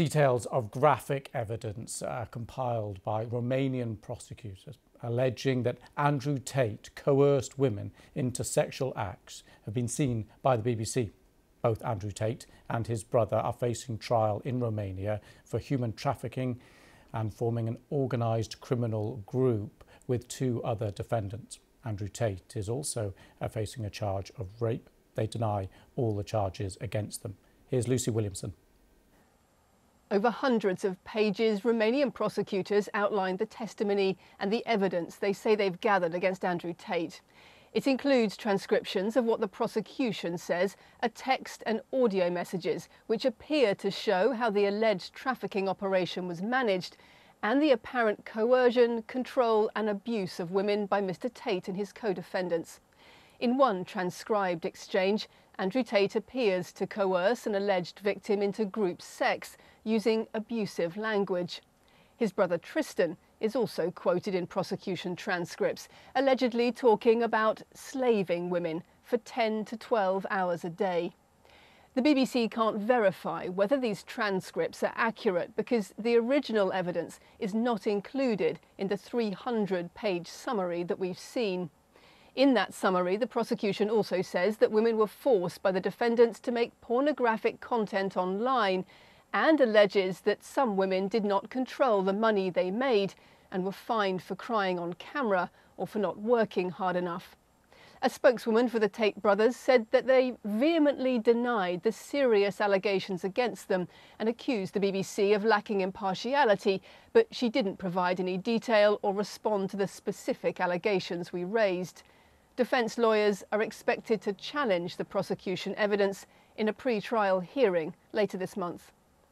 Details of graphic evidence uh, compiled by Romanian prosecutors alleging that Andrew Tate coerced women into sexual acts have been seen by the BBC. Both Andrew Tate and his brother are facing trial in Romania for human trafficking and forming an organised criminal group with two other defendants. Andrew Tate is also uh, facing a charge of rape. They deny all the charges against them. Here's Lucy Williamson. Over hundreds of pages, Romanian prosecutors outlined the testimony and the evidence they say they've gathered against Andrew Tate. It includes transcriptions of what the prosecution says are text and audio messages, which appear to show how the alleged trafficking operation was managed and the apparent coercion, control, and abuse of women by Mr. Tate and his co defendants. In one transcribed exchange, Andrew Tate appears to coerce an alleged victim into group sex using abusive language. His brother Tristan is also quoted in prosecution transcripts, allegedly talking about slaving women for 10 to 12 hours a day. The BBC can't verify whether these transcripts are accurate because the original evidence is not included in the 300 page summary that we've seen. In that summary, the prosecution also says that women were forced by the defendants to make pornographic content online and alleges that some women did not control the money they made and were fined for crying on camera or for not working hard enough. A spokeswoman for the Tate brothers said that they vehemently denied the serious allegations against them and accused the BBC of lacking impartiality, but she didn't provide any detail or respond to the specific allegations we raised. Defence lawyers are expected to challenge the prosecution evidence in a pre trial hearing later this month.